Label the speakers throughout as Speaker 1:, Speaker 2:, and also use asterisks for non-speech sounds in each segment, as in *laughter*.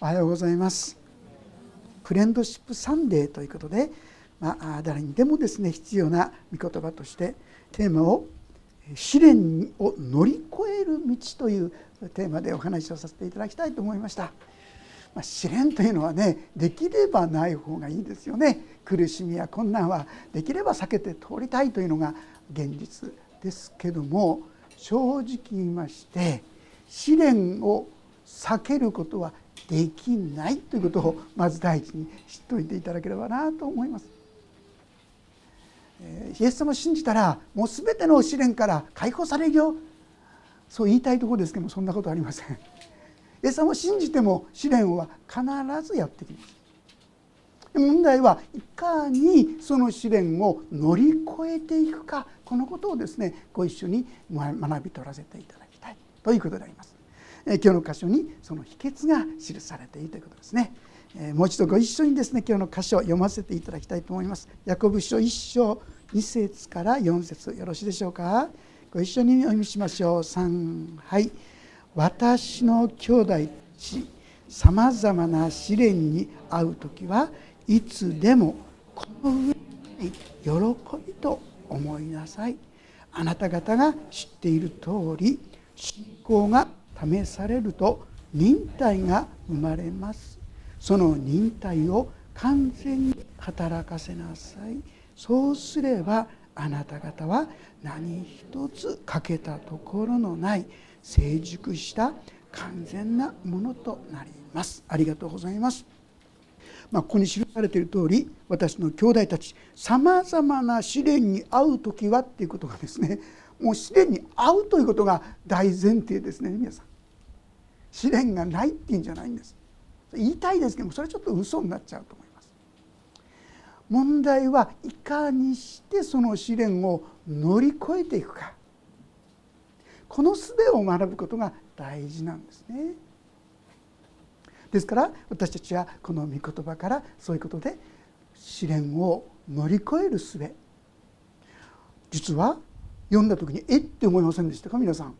Speaker 1: おはようございますフレンドシップサンデーということで、まあ、誰にでもですね必要な御言葉としてテーマを「試練を乗り越える道」というテーマでお話をさせていただきたいと思いました。まあ、試練というのはねできればない方がいいですよね苦しみや困難はできれば避けて通りたいというのが現実ですけども正直言いまして試練を避けることはできないということをまず第一に知っておいていただければなと思います。イエス様を信じたらもう全ての試練から解放されるよそう言いたいところですけどもそんなことありません。イエス様を信じても試練は必ずやってきます。問題はいかにその試練を乗り越えていくかこのことをですねご一緒に学び取らせていただきたいということであります。今日の箇所にその秘訣が記されているということですね。もう一度ご一緒にですね今日の箇所を読ませていただきたいと思います。ヤコブ書1章2節から4節よろしいでしょうか。ご一緒にお読みしましょう。3はい私の兄弟ちさまざまな試練に遭う時はいつでもこの上に喜びと思いなさい。あなた方が知っている通り信仰が試されると忍耐が生まれます。その忍耐を完全に働かせなさい。そうすればあなた方は何一つ欠けたところのない。成熟した完全なものとなります。ありがとうございます。まあ、ここに記されている通り私の兄弟たちさまざまな試練に遭う時はっていうことがですねもう試練に遭うということが大前提ですね皆さん。試練がないっていうんじゃないんです。言いたいですけどもそれちょっと嘘になっちゃうと思います。問題はいかにしてその試練を乗り越えていくか。この術を学ぶことが大事なんですね。ですから私たちはこの御言葉からそういうことで試練を乗り越える術。実は読んだ時にえっ？て思いませんでしたか？皆さん。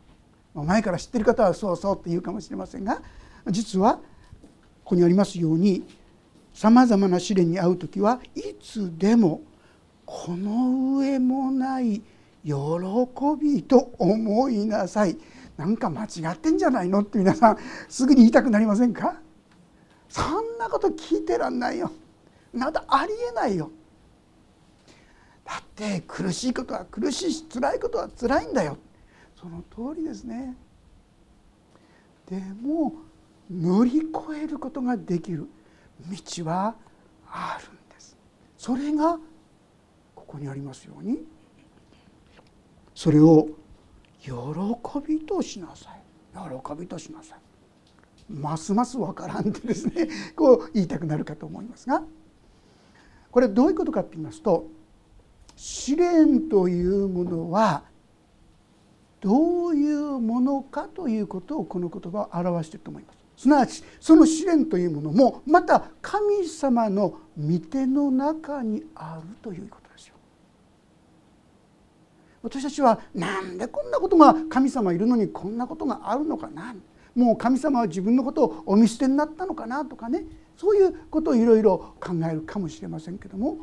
Speaker 1: 前から知ってる方はそうそうって言うかもしれませんが実はここにありますようにさまざまな試練に遭う時はいつでもこの上もない喜びと思いなさい。なんか間違ってんじゃないのって皆さんすぐに言いたくなりませんか？そんなこと聞いてらんないよ。なんだありえないよ。だって苦しいことは苦しいし辛いことは辛いんだよ。その通りですね。でも乗り越えることができる。道はあるんです。それがここにありますように。それを喜びとしなさい。喜びとしなさい。ますますわからんってですね。こう言いたくなるかと思いますが。これどういうことかって言いますと試練というものはどういうものかということをこの言葉は表していると思います。すなわちその試練というものもまた神様の御手の中にあるということですよ。私たちはなんでこんなことが神様いるのにこんなことがあるのかな。もう神様は自分のことをお見捨てになったのかなとかね。そういうことをいろいろ考えるかもしれませんけども。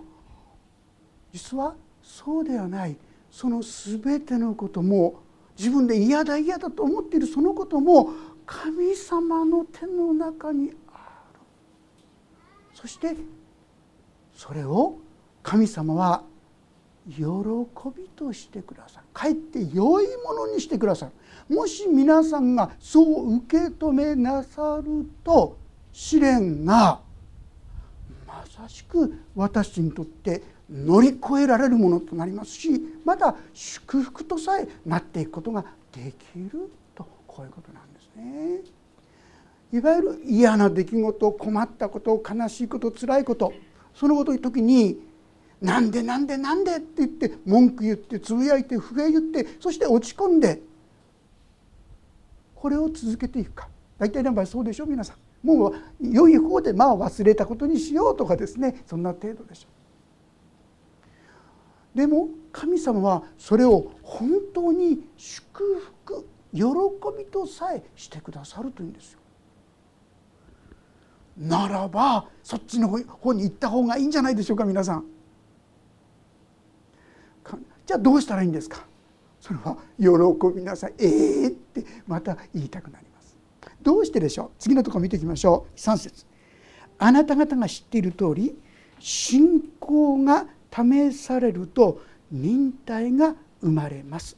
Speaker 1: 実はそうではない。その全てのことも自分で嫌だ嫌だと思っているそのことも神様の手の中にある。そしてそれを神様は喜びとしてくださる。かえって良いものにしてくださる。もし皆さんがそう受け止めなさると試練がまさしく私にとって乗り越えられるものとなりますしまた祝福とさえなっていくことができるとこういうことなんですね。いわゆる嫌な出来事困ったこと悲しいこと辛いことそのことの時に「なんでなんでなんで」って言って文句言ってつぶやいて不平言ってそして落ち込んでこれを続けていくか大体の場合そうでしょ皆さん。もう良い方でまあ忘れたことにしようとかですねそんな程度でしょう。でも神様はそれを本当に祝福喜びとさえしてくださるというんですよ。ならばそっちの方に行った方がいいんじゃないでしょうか皆さん。じゃあどうしたらいいんですか？それは喜びなさい。ええー、ってまた言いたくなります。どうしてでしょう？次のところ見ていきましょう。3節。あなた方が知っている通り信仰が試されると忍耐が生まれます。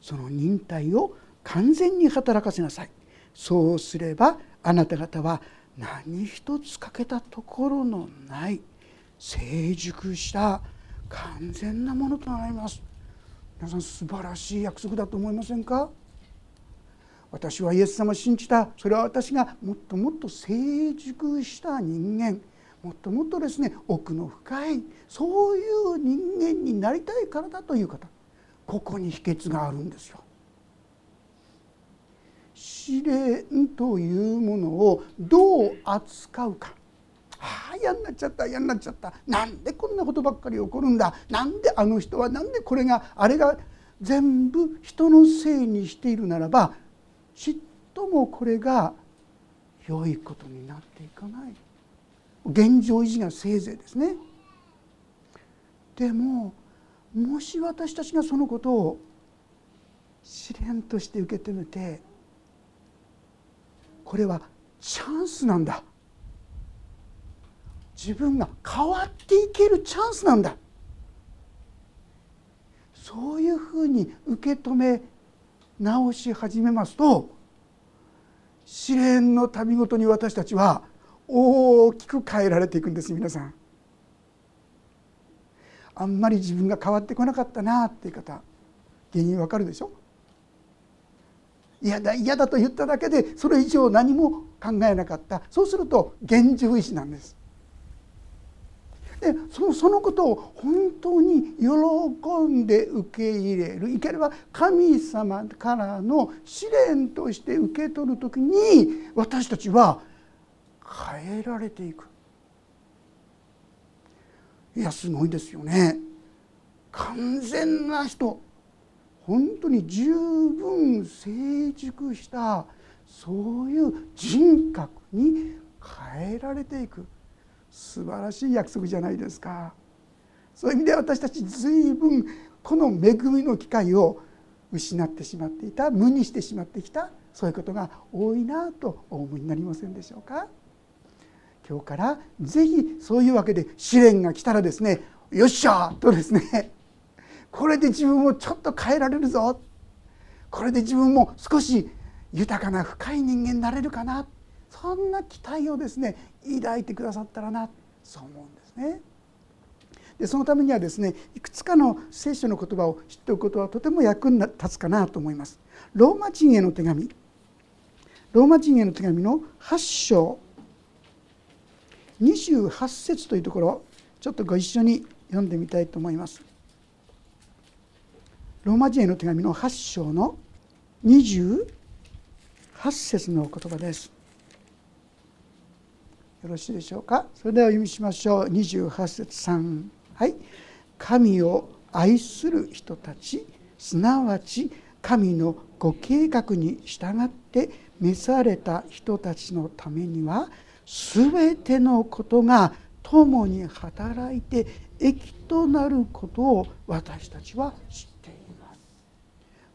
Speaker 1: その忍耐を完全に働かせなさい。そうすればあなた方は何一つ欠けたところのない。成熟した完全なものとなります。皆さん素晴らしい約束だと思いませんか？私はイエス様を信じた。それは私がもっともっと成熟した人間。もっともっとですね奥の深いそういう人間になりたいからだという方ここに秘訣があるんですよ。試練というものをどう扱うか。ああ嫌になっちゃった嫌になっちゃった。なんでこんなことばっかり起こるんだ。なんであの人はなんでこれがあれが全部人のせいにしているならばちっともこれが良いことになっていかない。現状維持がせいぜいですね。でももし私たちがそのことを試練として受け止めてこれはチャンスなんだ。自分が変わっていけるチャンスなんだ。そういうふうに受け止め直し始めますと試練の旅ごとに私たちは大きく変えられていくんです皆さん。あんまり自分が変わってこなかったなっていう方原因わかるでしょ？嫌だ嫌だと言っただけでそれ以上何も考えなかった。そうすると現状維持なんです。でそのそのことを本当に喜んで受け入れる。いければ神様からの試練として受け取る時に私たちは変えられていく。いやすごいですよね。完全な人。本当に十分成熟した。そういう人格に変えられていく。素晴らしい約束じゃないですか。そういう意味で私たち随分この恵みの機会を失ってしまっていた無にしてしまってきた。そういうことが多いなとお思いになりませんでしょうか？今日から是非そういうわけで試練が来たらですねよっしゃとですね *laughs* これで自分をちょっと変えられるぞこれで自分も少し豊かな深い人間になれるかなそんな期待をですね抱いてくださったらなそう思うんですね。でそのためにはですねいくつかの聖書の言葉を知っておくことはとても役に立つかなと思います。ローマ人への手紙ローマ人への手紙の8章28節というところちょっとご一緒に読んでみたいと思います。ローマ人への手紙の8章の28節の言葉です。よろしいでしょうか？それでは読みしましょう28節3はい神を愛する人たちすなわち神のご計画に従って召された人たちのためには全てのことが共に働いて益となることを私たちは知っています。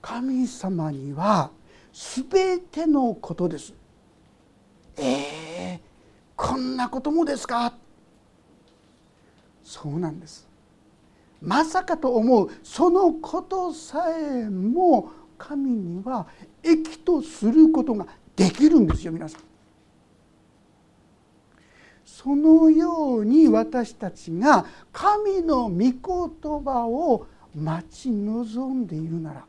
Speaker 1: 神様には全てのことです。えー、こんなこともですか？そうなんです。まさかと思うそのことさえも神には益とすることができるんですよ皆さん。そのように私たちが神の御言葉を待ち望んでいるなら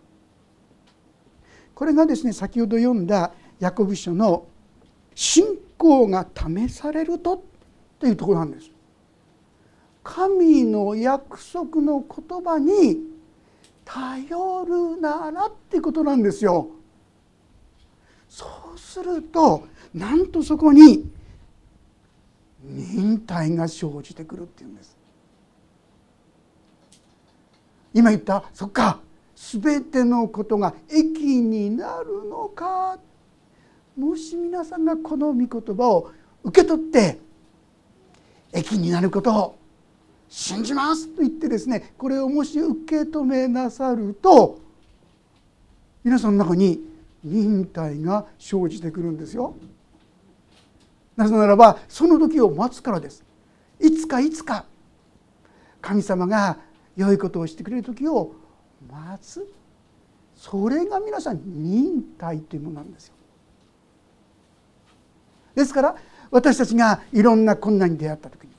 Speaker 1: これがですね先ほど読んだヤコブ書の信仰が試されるとというところなんです。神の約束の言葉に頼るならってことなんですよ。そうするとなんとそこに忍耐が生じてくるっていうんです。今言ったそっか全てのことが益になるのかもし皆さんがこの御言葉を受け取って益になることを信じますと言ってですねこれをもし受け止めなさると皆さんの中に忍耐が生じてくるんですよ。なぜならばその時を待つからです。いつかいつか神様が良いことをしてくれる時を待つそれが皆さん忍耐というものなんですよ。ですから私たちがいろんな困難に出会った時に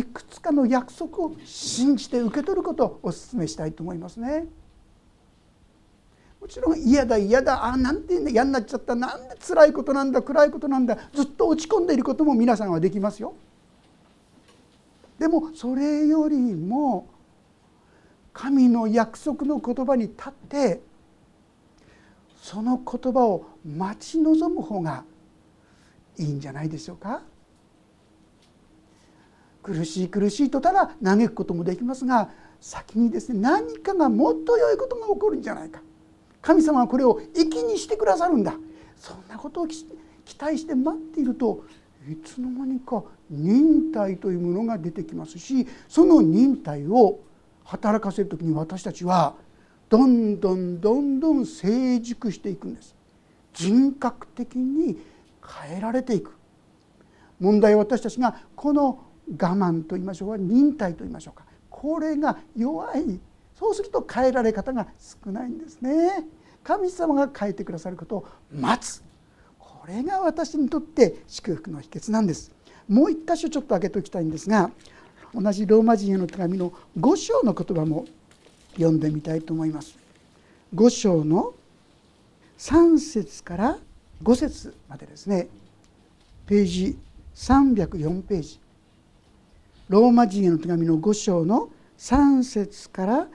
Speaker 1: いくつかの約束を信じて受け取ることをお勧めしたいと思いますね。もちろん嫌だ嫌だあなんて嫌になっちゃったなんで辛いことなんだ暗いことなんだずっと落ち込んでいることも皆さんはできますよ。でもそれよりも神の約束の言葉に立ってその言葉を待ち望む方がいいんじゃないでしょうか苦しい苦しいとただ嘆くこともできますが先にですね何かがもっと良いことが起こるんじゃないか神様はこれを益にしてくださるんだ。そんなことを期待して待っているといつの間にか忍耐というものが出てきますしその忍耐を働かせる時に私たちはどんどんどんどん成熟していくんです。人格的に変えられていく。問題は私たちがこの我慢と言いましょうか忍耐と言いましょうか。これが弱い。そうすると変えられ方が少ないんですね。神様が変えてくださることを待つ。これが私にとって祝福の秘訣なんです。もう一箇所ちょっと開けておきたいんですが同じローマ人への手紙の5章の言葉も読んでみたいと思います。5章の3節から5節までですね。ページ304ページ。ローマ人への手紙の5章の3節から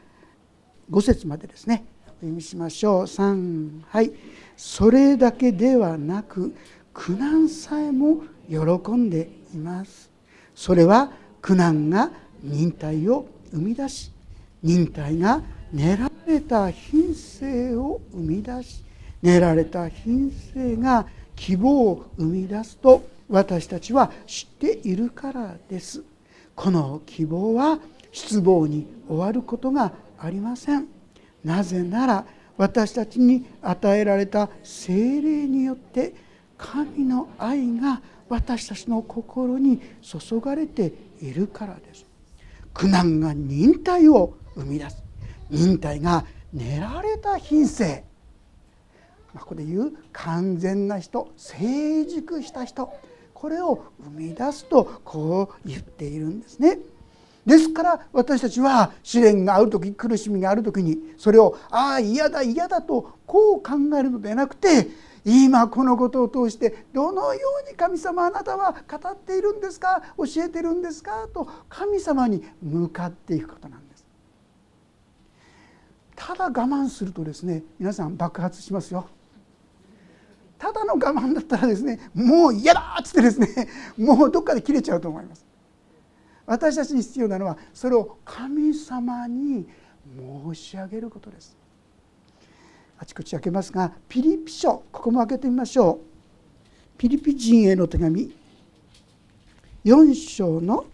Speaker 1: 5節までですね。読みしましょう。3はい。それだけではなく苦難さえも喜んでいます。それは苦難が忍耐を生み出し忍耐が練られた品性を生み出し練られた品性が希望を生み出すと私たちは知っているからです。この希望は失望に終わることがありません。なぜなら私たちに与えられた精霊によって神の愛が私たちの心に注がれているからです。苦難が忍耐を生み出す。忍耐が練られた品性。ここで言う完全な人成熟した人。これを生み出すとこう言っているんですね。ですから私たちは試練がある時苦しみがある時にそれをああ嫌だ嫌だとこう考えるのではなくて今このことを通してどのように神様あなたは語っているんですか教えてるんですかと神様に向かっていくことなんです。ただ我慢するとですね皆さん爆発しますよ。ただの我慢だったらですねもう嫌だっつってですねもうどっかで切れちゃうと思います私たちに必要なのはそれを神様に申し上げることです。あちこち開けますがピリピ書ここも開けてみましょう。ピリピ人への手紙。4章の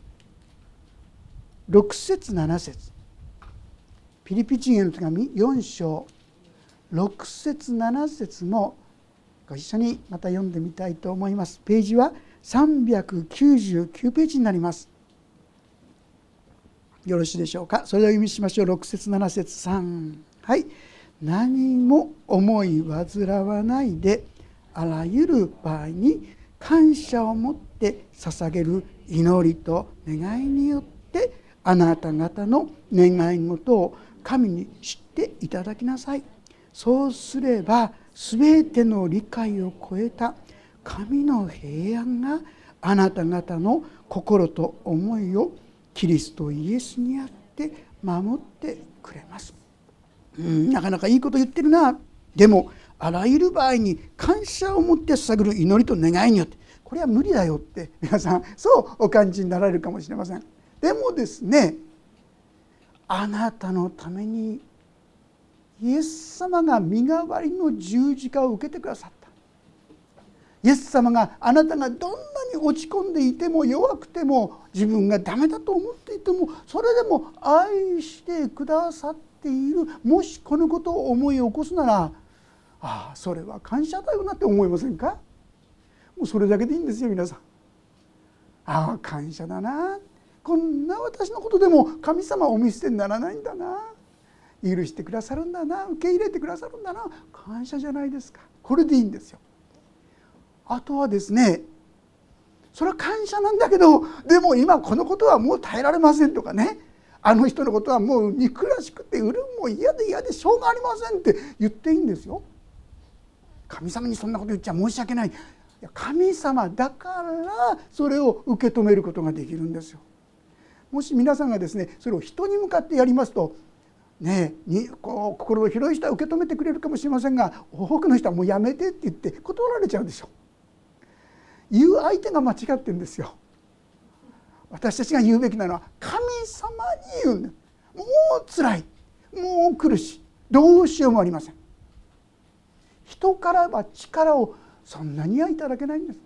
Speaker 1: 6節7節。ピリピ人への手紙4章。6節7節もご一緒にまた読んでみたいと思います。ページは399ページになります。よろしいでしょうか？それでは読みしましょう。6節7節3はい。何も思い煩わないであらゆる場合に感謝を持って捧げる祈りと願いによってあなた方の願い事を神に知っていただきなさい。そうすれば全ての理解を超えた神の平安があなた方の心と思いをキリストイエスにあって守ってくれます。うんなかなかいいこと言ってるなでもあらゆる場合に感謝を持って捧げる祈りと願いによってこれは無理だよって皆さんそうお感じになられるかもしれません。でもですねあなたのためにイエス様が身代わりの十字架を受けてくださったイエス様があなたがどんなに落ち込んでいても弱くても自分がダメだと思っていてもそれでも愛してくださっているもしこのことを思い起こすならああそれは感謝だよなって思いませんか？もうそれだけでいいんですよ皆さん。ああ感謝だな。こんな私のことでも神様お見捨てにならないんだな。許してくださるんだな。受け入れてくださるんだな。感謝じゃないですか。これでいいんですよ。あとはですねそれは感謝なんだけどでも今このことはもう耐えられませんとかねあの人のことはもう憎らしくて売るも嫌で嫌でしょうがありませんって言っていいんですよ。神様にそんなこと言っちゃ申し訳ない神様だからそれを受け止めることができるんですよ。もし皆さんがですねそれを人に向かってやりますとねにこう心の広い人は受け止めてくれるかもしれませんが多くの人はもうやめてって言って断られちゃうでしょう。言う相手が間違ってんですよ。私たちが言うべきなのは神様に言う。んだもう辛い。もう苦しい。どうしようもありません。人からは力をそんなにはいただけないんです。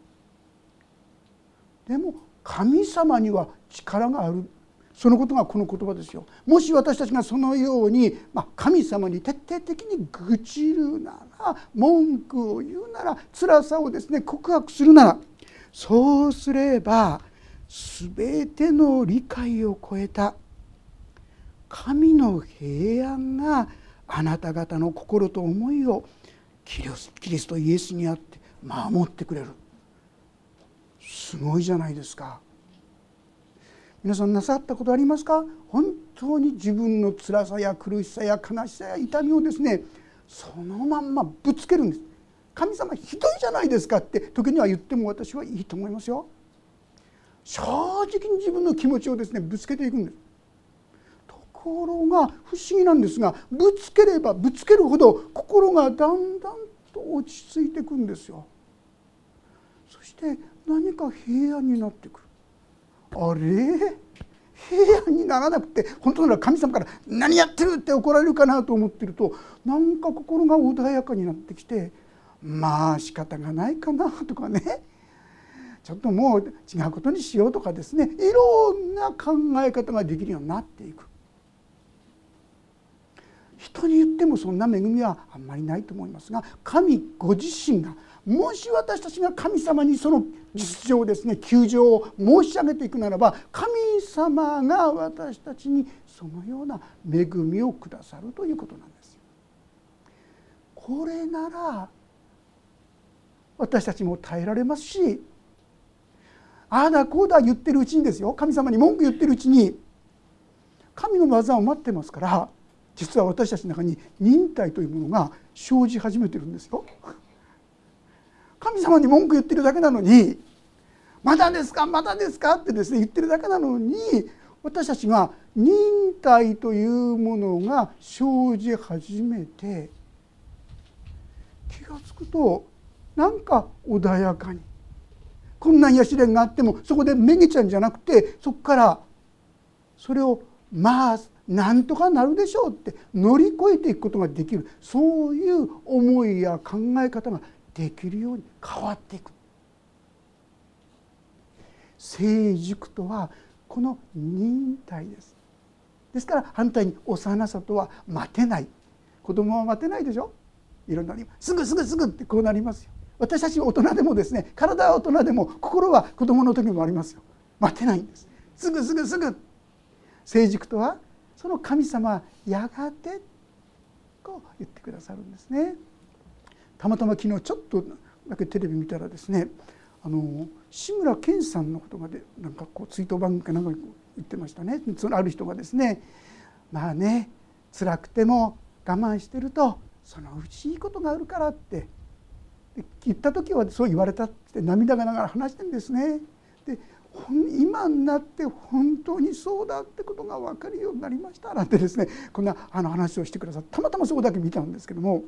Speaker 1: でも神様には力がある。そのことがこの言葉ですよ。もし私たちがそのように、まあ、神様に徹底的に愚痴るなら文句を言うなら辛さをですね告白するならそうすれば全ての理解を超えた神の平安があなた方の心と思いをキリストイエスにあって守ってくれる。すごいじゃないですか。皆さんなさったことありますか？本当に自分の辛さや苦しさや悲しさや痛みをですねそのまんまぶつけるんです。神様ひどいじゃないですかって時には言っても私はいいと思いますよ。正直に自分の気持ちをですねぶつけていくんです。ところが不思議なんですがぶつければぶつけるほど心がだんだんと落ち着いていくんですよ。そして何か平安になってくる。あれ？平安にならなくて本当なら神様から「何やってる!」って怒られるかなと思ってるとなんか心が穏やかになってきてまあ仕方がないかなとかね。ちょっともう違うことにしようとかですね。いろんな考え方ができるようになっていく。人に言ってもそんな恵みはあんまりないと思いますが神ご自身がもし私たちが神様にその実情ですね窮状を申し上げていくならば神様が私たちにそのような恵みをくださるということなんですこれなら私たちも耐えられますしああだこうだ言ってるうちにですよ神様に文句言ってるうちに神の技を待ってますから実は私たちの中に忍耐というものが生じ始めてるんですよ。神様に文句言ってるだけなのに「まだですかまだですか?」ってですね言ってるだけなのに私たちが忍耐というものが生じ始めて気が付くとなんか穏やかに。こんなや試練があってもそこでめげちゃうんじゃなくてそこからそれをまあなんとかなるでしょうって乗り越えていくことができる。そういう思いや考え方ができるように変わっていく。成熟とはこの忍耐です。ですから反対に幼さとは待てない。子供は待てないでしょ。いろんなすぐすぐすぐってこうなりますよ。私たち大人でもですね体は大人でも心は子供の時もありますよ。待てないんです。すぐすぐすぐ。成熟とはその神様はやがてと言ってくださるんですね。たまたま昨日ちょっとだけテレビ見たらですねあの志村けんさんのことがでなんかこう追悼番組かなんか言ってましたね。そのある人がですねまあね辛くても我慢してるとそのうちいいことがあるからって言った時はそう言われたって涙がながら話してるんですね。で今になって本当にそうだってことが分かるようになりましたなんてですねこんなあの話をしてくださってたまたまそこだけ見たんですけども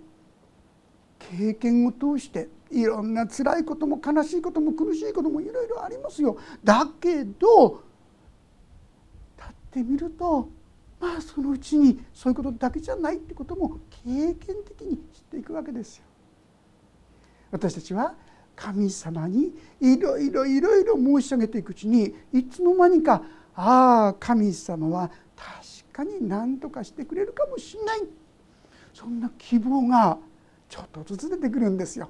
Speaker 1: 経験を通していろんな辛いことも悲しいことも苦しいこともいろいろありますよ。だけど立ってみるとまあそのうちにそういうことだけじゃないってことも経験的に知っていくわけですよ。私たちは神様にいろいろいろいろ申し上げていくうちにいつの間にかああ神様は確かに何とかしてくれるかもしれない。そんな希望がちょっとずつ出てくるんですよ。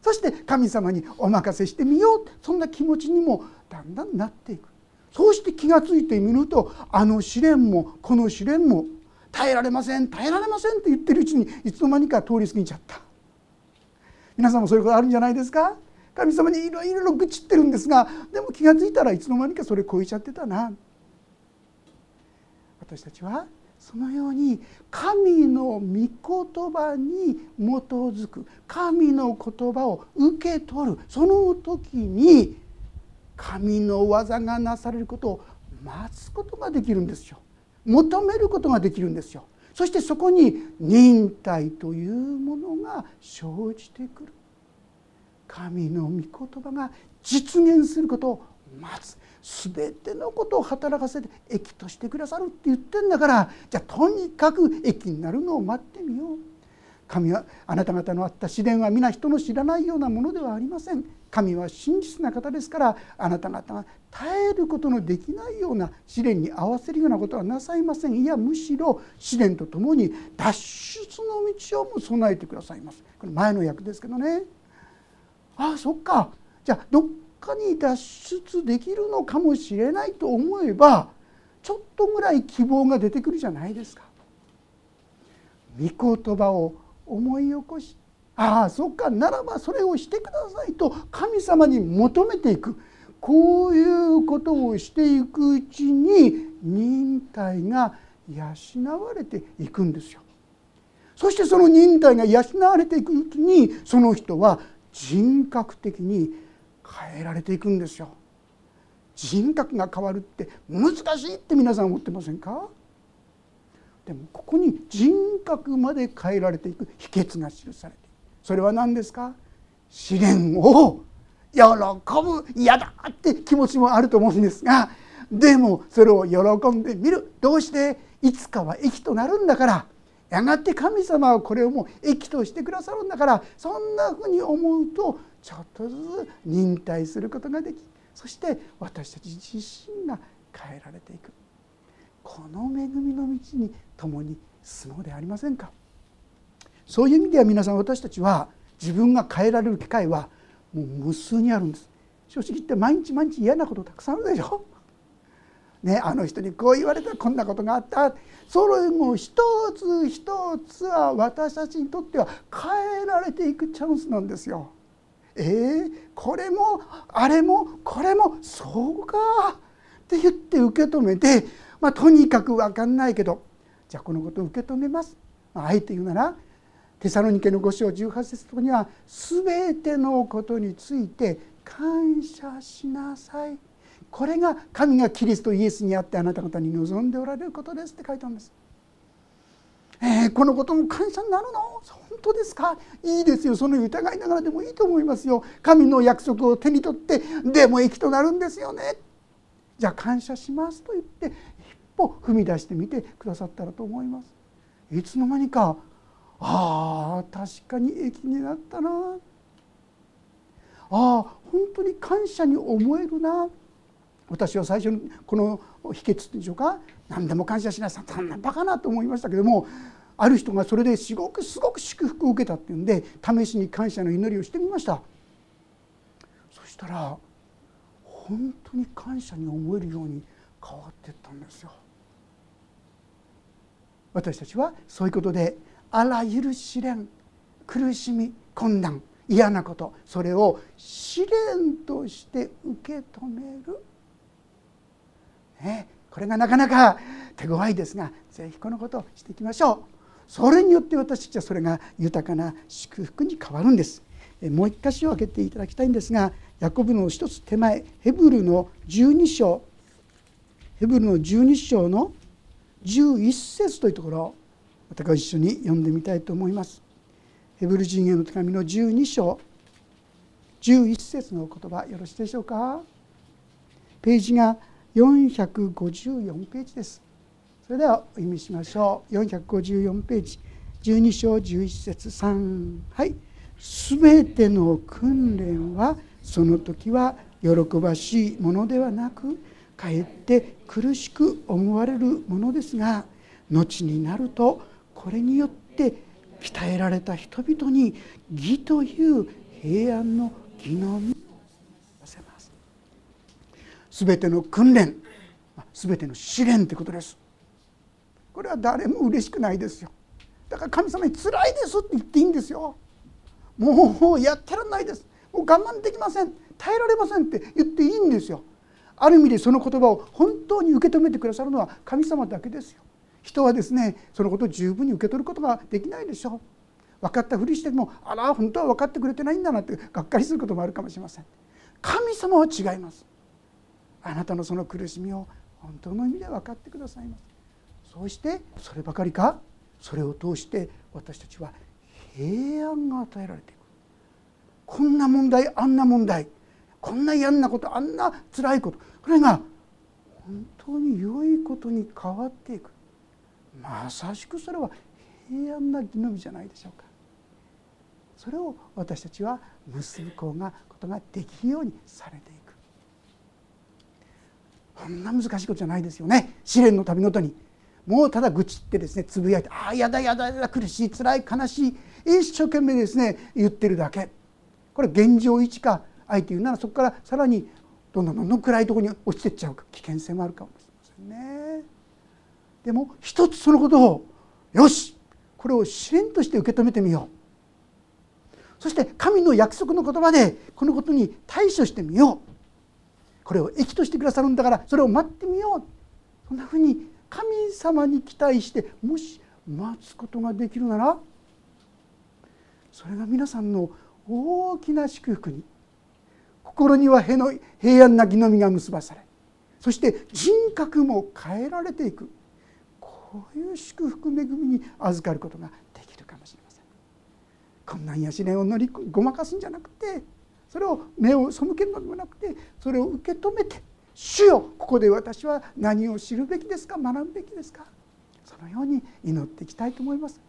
Speaker 1: そして神様にお任せしてみよう。そんな気持ちにもだんだんなっていく。そうして気が付いてみるとあの試練もこの試練も耐えられません耐えられませんって言ってるうちにいつの間にか通り過ぎちゃった。皆さんもそういうことあるんじゃないですか？神様にいろいろ愚痴ってるんですがでも気が付いたらいつの間にかそれ超えちゃってたな。私たちはそのように神の御言葉に基づく神の言葉を受け取るその時に神の技がなされることを待つことができるんですよ。求めることができるんですよ。そしてそこに忍耐というものが生じてくる。神の御言葉が実現することを待つ。全てのことを働かせて益としてくださるって言ってんだからじゃあとにかく益になるのを待ってみよう。神はあなた方のあった試練は皆人の知らないようなものではありません。神は真実な方ですからあなた方が耐えることのできないような試練に合わせるようなことはなさいません。いやむしろ試練とともに脱出の道をも備えてくださいます。これ前の役ですけどね。ああそっか。じゃあどっかに脱出できるのかもしれないと思えばちょっとぐらい希望が出てくるじゃないですか。御言葉を思い起こしああそっかならばそれをしてくださいと神様に求めていくこういうことをしていくうちに忍耐が養われていくんですよ。そしてその忍耐が養われていくうちにその人は人格的に変えられていくんですよ。人格が変わるって難しいって皆さん思ってませんか？でもここに人格まで変えられていく秘訣が記されているそれは何ですか？試練を喜ぶ。嫌だって気持ちもあると思うんですがでもそれを喜んでみる。どうしていつかは益となるんだからやがて神様はこれをもう益としてくださるんだからそんなふうに思うとちょっとずつ忍耐することができそして私たち自身が変えられていく。この恵みの道に共に進もうではありませんか？そういう意味では皆さん私たちは自分が変えられる機会はもう無数にあるんです正直言って毎日毎日嫌なことたくさんあるでしょ *laughs* ね、あの人にこう言われたらこんなことがあったそれも一つ一つは私たちにとっては変えられていくチャンスなんですよ。えー、これもあれもこれもそうかって言って受け止めて、まあ、とにかく分かんないけどじゃあこのことを受け止めます。あえて言うならテサロニケの5章18節とには全てのことについて感謝しなさい。これが神がキリストイエスにあってあなた方に望んでおられることですって書いてあるんです。えー、このことも感謝になるの？本当ですか？いいですよ。その疑いながらでもいいと思いますよ。神の約束を手に取ってでも益となるんですよね。じゃあ感謝しますと言って一歩踏み出してみてくださったらと思います。いつの間にかああ確かに益になったな。ああ本当に感謝に思えるな。私は最初にこの秘訣でしょうか何でも感謝しなさい。そんなバカなと思いましたけどもある人がそれですごくすごく祝福を受けたっていうんで試しに感謝の祈りをしてみました。そしたら本当に感謝に思えるように変わっていったんですよ。私たちはそういうことであらゆる試練苦しみ困難嫌なことそれを試練として受け止める。ね、これがなかなか手強いですがぜひこのことをしていきましょう。それによって私たちはそれが豊かな祝福に変わるんです。もう一箇所を開けていただきたいんですがヤコブの一つ手前ヘブルの12章。ヘブルの12章の11節というところ。またご一緒に読んでみたいと思います。ヘブル人への手紙の12章。11節の言葉よろしいでしょうか。ページが454ページです。それではお読みしましょう。454ページ。12章11節3はい。全ての訓練はその時は喜ばしいものではなくかえって苦しく思われるものですが後になるとこれによって鍛えられた人々に義という平安の義の実をせます。全ての訓練全ての試練ということです。これは誰も嬉しくないですよ。だから神様に「辛いです」って言っていいんですよ。もうやってらんないです。もう我慢できません。耐えられませんって言っていいんですよ。ある意味でその言葉を本当に受け止めてくださるのは神様だけですよ。人はですねそのことを十分に受け取ることができないでしょう。分かったふりしてもあら本当は分かってくれてないんだなってがっかりすることもあるかもしれません。神様は違います。あなたのその苦しみを本当の意味で分かってくださいます。そうしてそればかりかそれを通して私たちは平安が与えられていく。こんな問題あんな問題こんな嫌なことあんな辛いことこれが本当に良いことに変わっていく。まさしくそれは平安な義のみじゃないでしょうか。それを私たちは結ぶこがことができるようにされていく。こんな難しいことじゃないですよね。試練の旅の途に。もうただ愚痴ってですねつぶやいて「ああやだやだやだ苦しい辛い悲しい」一生懸命ですね言ってるだけ。これ現状維持かあえて言うならそこからさらにどんどんどんどん暗いところに落ちていっちゃうか。危険性もあるかもしれませんね。でも一つそのことをよしこれを試練として受け止めてみよう。そして神の約束の言葉でこのことに対処してみよう。これを益としてくださるんだからそれを待ってみよう。そんなふうに神様に期待してもし待つことができるならそれが皆さんの大きな祝福に心には平安な義の実が結ばされそして人格も変えられていく。こういう祝福恵みに預かることができるかもしれません。困難や試練を乗りごまかすんじゃなくてそれを目を背けるのではなくてそれを受け止めて主よここで私は何を知るべきですか学ぶべきですかそのように祈っていきたいと思います。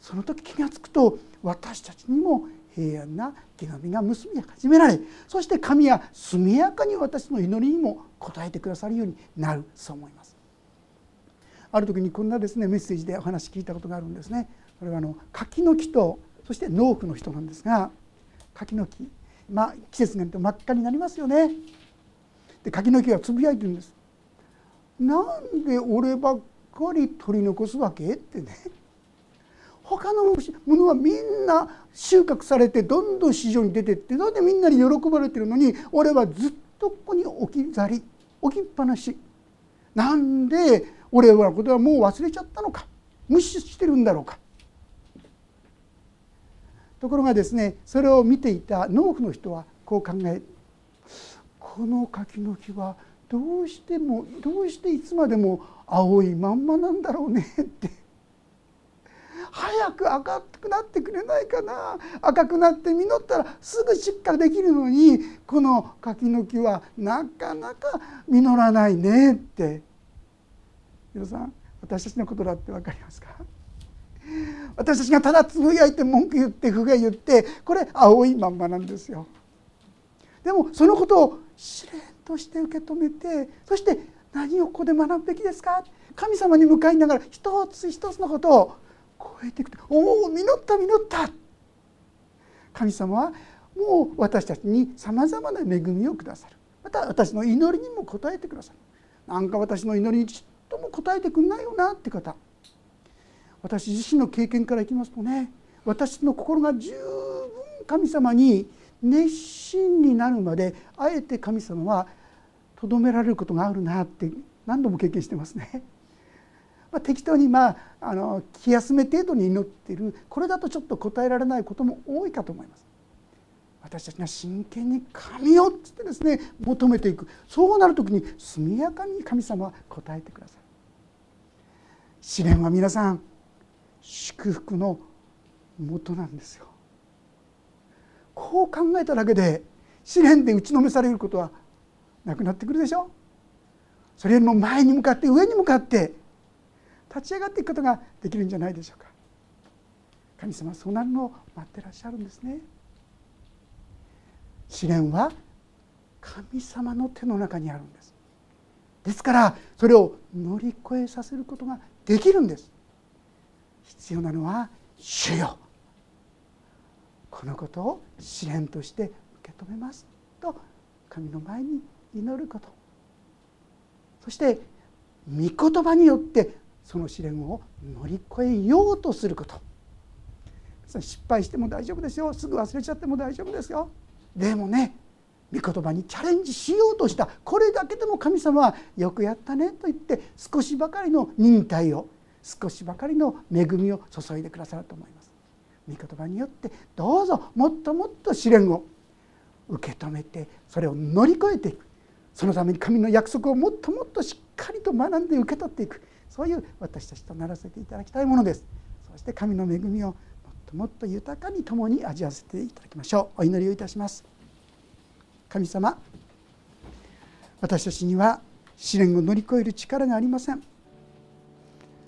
Speaker 1: その時気が付くと私たちにも平安な手紙が結び始められそして神は速やかに私の祈りにも応えてくださるようになるそう思います。ある時にこんなですねメッセージでお話聞いたことがあるんですね。これはあの柿の木とそして農夫の人なんですが柿の木まあ季節になると真っ赤になりますよね。で柿の木がつぶやいてるんです。なんで俺ばっかり取り残すわけってね。他のものはみんな収穫されてどんどん市場に出てってなんでみんなに喜ばれてるのに俺はずっとここに置き去り置きっぱなし。なんで俺のことはもう忘れちゃったのか無視してるんだろうか。ところがですねそれを見ていた農夫の人はこう考えこの柿の木はどうしてもどうしていつまでも青いまんまなんだろうねって早く赤くなってくれないかな。赤くなって実ったらすぐ出荷できるのにこの柿の木はなかなか実らないねって。皆さん私たちのことだって分かりますか？私たちがただつぶやいて文句言って不が言ってこれ青いまんまなんですよ。でもそのことを試練として受け止めてそして何をここで学ぶべきですか？神様に向かいながら一つ一つのことを超えていく「おお実った実った」神様はもう私たちにさまざまな恵みをくださる。また私の祈りにも応えてくださる。なんか私の祈りにちっとも答えてくんないよなって方。私自身の経験からいきますとね私の心が十分神様に熱心になるまであえて神様はとどめられることがあるなって何度も経験してますね。まあ、適当にまああの気休め程度に祈っているこれだとちょっと答えられないことも多いかと思います。私たちが真剣に神をっつってですね求めていくそうなる時に速やかに神様は答えてください。試練は皆さん祝福のもとなんですよ。こう考えただけで試練で打ちのめされることはなくなってくるでしょそれよりも前に向かって上に向かって立ち上がっていくことができるんじゃないでしょうか。神様はそうなるのを待ってらっしゃるんですね。試練は神様の手の中にあるんです。ですからそれを乗り越えさせることができるんです。必要なのは主よ。このことを試練として受け止めます。と神の前に祈ること。そして御言葉によってその試練を乗り越えようとすること。失敗しても大丈夫ですよ。すぐ忘れちゃっても大丈夫ですよ。でもね御言葉にチャレンジしようとした。これだけでも神様はよくやったねと言って少しばかりの忍耐を少しばかりの恵みを注いでくださると思います。御言葉によってどうぞもっともっと試練を受け止めてそれを乗り越えていくそのために神の約束をもっともっとしっかりと学んで受け取っていく。そういう私たちとならせていただきたいものです。そして神の恵みをもっともっと豊かに共に味わわせていただきましょう。お祈りをいたします。神様私たちには試練を乗り越える力がありません。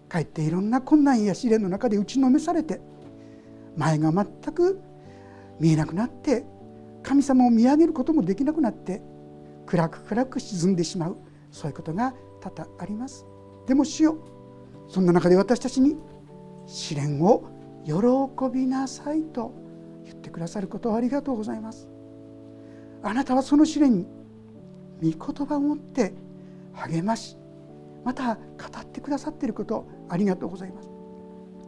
Speaker 1: かえっていろんな困難や試練の中で打ちのめされて前が全く見えなくなって神様を見上げることもできなくなって暗く暗く沈んでしまうそういうことが多々あります。でも主よそんな中で私たちに試練を喜びなさいと言ってくださることをありがとうございます。あなたはその試練に御言葉を持って励ましまた語ってくださっていることありがとうございます。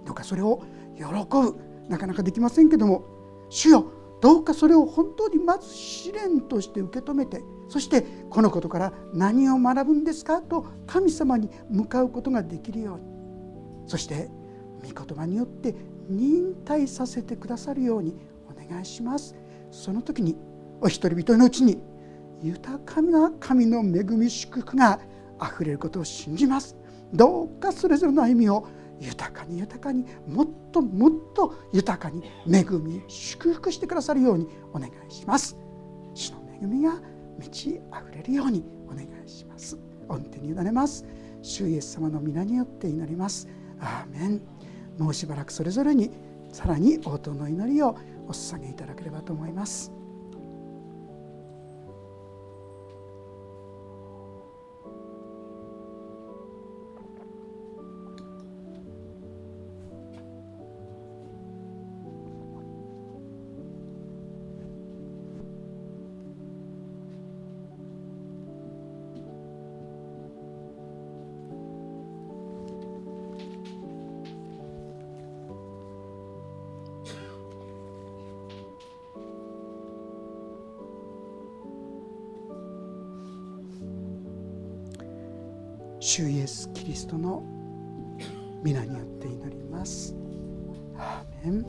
Speaker 1: どうかそれを喜ぶ。なかなかできませんけども主よどうかそれを本当にまず試練として受け止めてそしてこのことから何を学ぶんですかと神様に向かうことができるように。そして御言葉によって忍耐させてくださるようにお願いします。その時にお一人一人のうちに豊かな神の恵み祝福があふれることを信じます。どうかそれぞれの歩みを豊かに豊かにもっともっと豊かに恵み祝福してくださるようにお願いします。主の恵みが満ち溢れるようにお願いします。御手に委ねます。主イエス様の皆によって祈ります。アーメン。もうしばらくそれぞれにさらに応答の祈りをお捧げいただければと思います。ス・トの皆によって祈ります。アーメン